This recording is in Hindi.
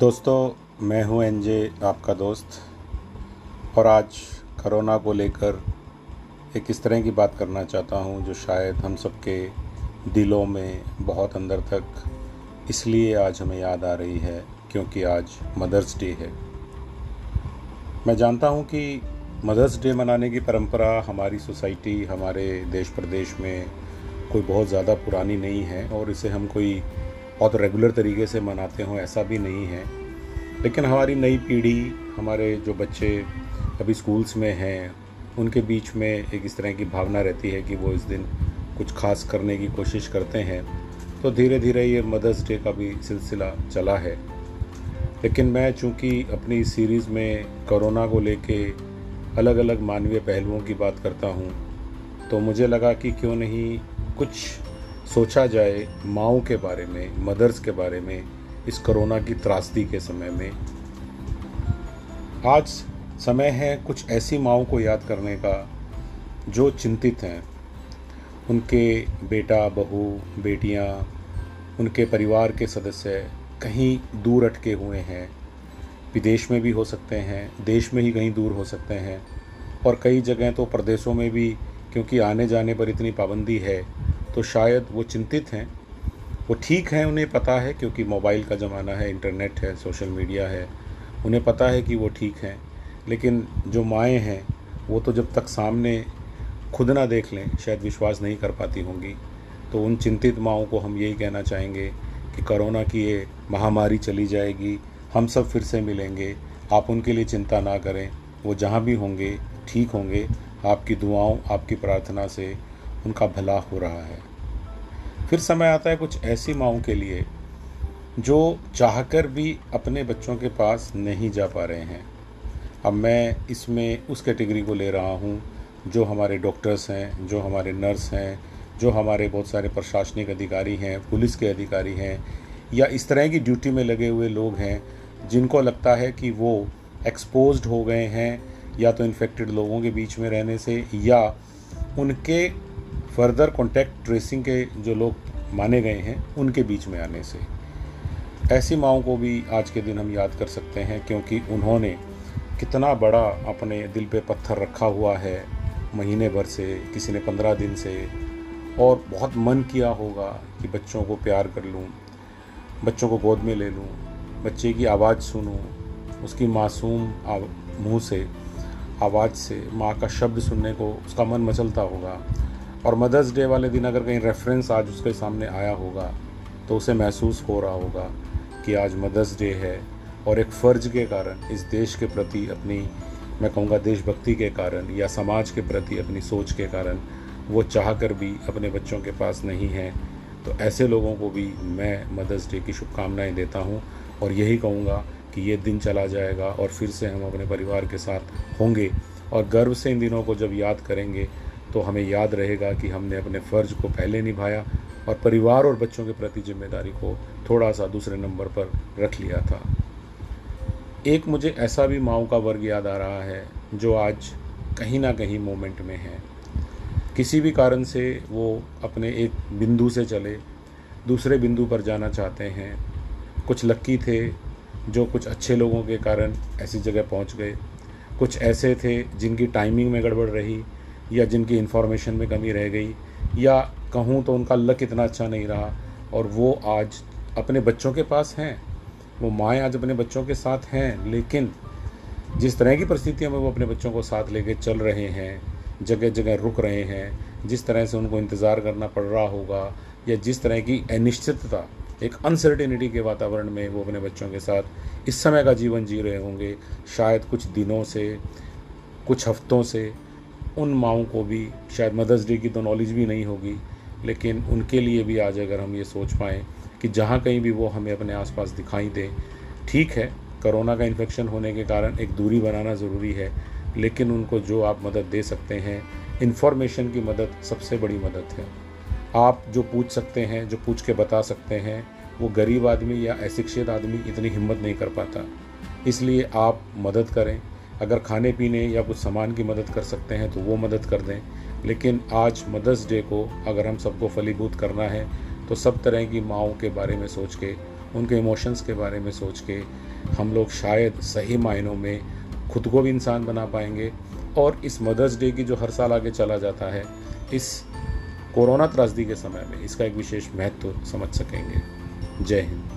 दोस्तों, मैं हूँ एनजे आपका दोस्त। और आज करोना को लेकर एक इस तरह की बात करना चाहता हूँ, जो शायद हम सबके दिलों में बहुत अंदर तक इसलिए आज हमें याद आ रही है, क्योंकि आज मदर्स डे है। मैं जानता हूँ कि मदर्स डे मनाने की परंपरा हमारी सोसाइटी, हमारे देश प्रदेश में कोई बहुत ज़्यादा पुरानी नहीं है, और इसे हम कोई बहुत रेगुलर तरीके से मनाते हों, ऐसा भी नहीं है। लेकिन हमारी नई पीढ़ी, हमारे जो बच्चे अभी स्कूल्स में हैं, उनके बीच में एक इस तरह की भावना रहती है कि वो इस दिन कुछ खास करने की कोशिश करते हैं। तो धीरे धीरे ये मदर्स डे का भी सिलसिला चला है। लेकिन मैं चूँकि अपनी सीरीज़ में कोरोना को लेके अलग अलग मानवीय पहलुओं की बात करता हूँ तो मुझे लगा कि क्यों नहीं कुछ सोचा जाए माओ के बारे में, मदर्स के बारे में, इस कोरोना की त्रासदी के समय में। आज समय है कुछ ऐसी माओ को याद करने का जो चिंतित हैं। उनके बेटा, बहू, बेटियाँ, उनके परिवार के सदस्य कहीं दूर अटके हुए हैं। विदेश में भी हो सकते हैं, देश में ही कहीं दूर हो सकते हैं। और कई जगह तो प्रदेशों में भी, क्योंकि आने जाने पर इतनी पाबंदी है तो शायद वो चिंतित हैं। वो ठीक हैं, उन्हें पता है, क्योंकि मोबाइल का ज़माना है, इंटरनेट है, सोशल मीडिया है। उन्हें पता है कि वो ठीक हैं, लेकिन जो माएँ हैं, वो तो जब तक सामने खुद ना देख लें, शायद विश्वास नहीं कर पाती होंगी। तो उन चिंतित माओं को हम यही कहना चाहेंगे कि कोरोना की ये महामारी चली जाएगी, हम सब फिर से मिलेंगे, आप उनके लिए चिंता ना करें, वो जहाँ भी होंगे, ठीक होंगे। आपकी दुआओं, आपकी प्रार्थना से उनका भला हो रहा है। फिर समय आता है कुछ ऐसी माओं के लिए, जो चाहकर भी अपने बच्चों के पास नहीं जा पा रहे हैं। अब मैं इसमें उस कैटेगरी को ले रहा हूँ, जो हमारे डॉक्टर्स हैं, जो हमारे नर्स हैं, जो हमारे बहुत सारे प्रशासनिक अधिकारी हैं, पुलिस के अधिकारी हैं, या इस तरह की ड्यूटी में लगे हुए लोग हैं, जिनको लगता है कि वो एक्सपोज्ड हो गए हैं, या तो इन्फेक्टेड लोगों के बीच में रहने से, या उनके फर्दर कॉन्टैक्ट ट्रेसिंग के जो लोग माने गए हैं, उनके बीच में आने से। ऐसी माओं को भी आज के दिन हम याद कर सकते हैं, क्योंकि उन्होंने कितना बड़ा अपने दिल पे पत्थर रखा हुआ है महीने भर से, किसी ने पंद्रह दिन से, और बहुत मन किया होगा कि बच्चों को प्यार कर लूँ, बच्चों को गोद में ले लूँ, बच्चे की आवाज़ सुनूँ, उसकी मासूम मुँह से, आवाज़ से, माँ का शब्द सुनने को उसका मन मचलता होगा। और मदर्स डे वाले दिन अगर कहीं रेफरेंस आज उसके सामने आया होगा तो उसे महसूस हो रहा होगा कि आज मदर्स डे है और एक फ़र्ज़ के कारण, इस देश के प्रति अपनी, मैं कहूँगा देशभक्ति के कारण या समाज के प्रति अपनी सोच के कारण, वो चाह कर भी अपने बच्चों के पास नहीं है। तो ऐसे लोगों को भी मैं मदर्स डे की शुभकामनाएँ देता हूँ और यही कहूँगा कि ये दिन चला जाएगा और फिर से हम अपने परिवार के साथ होंगे और गर्व से इन दिनों को जब याद करेंगे तो हमें याद रहेगा कि हमने अपने फ़र्ज़ को पहले निभाया और परिवार और बच्चों के प्रति ज़िम्मेदारी को थोड़ा सा दूसरे नंबर पर रख लिया था। एक मुझे ऐसा भी माओ का वर्ग याद आ रहा है जो आज कहीं ना कहीं मोमेंट में है। किसी भी कारण से वो अपने एक बिंदु से चले, दूसरे बिंदु पर जाना चाहते हैं। कुछ लक्की थे जो कुछ अच्छे लोगों के कारण ऐसी जगह पहुँच गए। कुछ ऐसे थे जिनकी टाइमिंग में गड़बड़ रही या जिनकी इन्फॉर्मेशन में कमी रह गई, या कहूँ तो उनका लक इतना अच्छा नहीं रहा, और वो आज अपने बच्चों के पास हैं, वो माएँ आज अपने बच्चों के साथ हैं, लेकिन जिस तरह की परिस्थितियों में वो अपने बच्चों को साथ लेके चल रहे हैं जगह जगह रुक रहे हैं, जिस तरह से उनको इंतज़ार करना पड़ रहा होगा, या जिस तरह की अनिश्चितता, एक अनसर्टेनिटी के वातावरण में वो अपने बच्चों के साथ इस समय का जीवन जी रहे होंगे, शायद कुछ दिनों से, कुछ हफ्तों से उन माओं को भी, शायद मदर्स डे की तो नॉलेज भी नहीं होगी, लेकिन उनके लिए भी आज अगर हम ये सोच पाएँ कि जहाँ कहीं भी वो हमें अपने आसपास दिखाई दें, ठीक है, कोरोना का इन्फेक्शन होने के कारण एक दूरी बनाना ज़रूरी है, लेकिन उनको जो आप मदद दे सकते हैं इन्फॉर्मेशन की मदद सबसे बड़ी मदद है। आप जो पूछ सकते हैं, जो पूछ के बता सकते हैं, वो गरीब आदमी या अशिक्षित आदमी इतनी हिम्मत नहीं कर पाता। इसलिए आप मदद करें अगर खाने पीने या कुछ सामान की मदद कर सकते हैं तो वो मदद कर दें। लेकिन आज मदर्स डे को अगर हम सबको फलीभूत करना है तो सब तरह की माओं के बारे में सोच के, उनके इमोशंस के बारे में सोच के, हम लोग शायद सही मायनों में खुद को भी इंसान बना पाएँगे। और इस मदर्स डे की जो हर साल आगे चला जाता है, इस कोरोना त्रासदी के समय में इसका एक विशेष महत्व समझ सकेंगे। जय हिंद।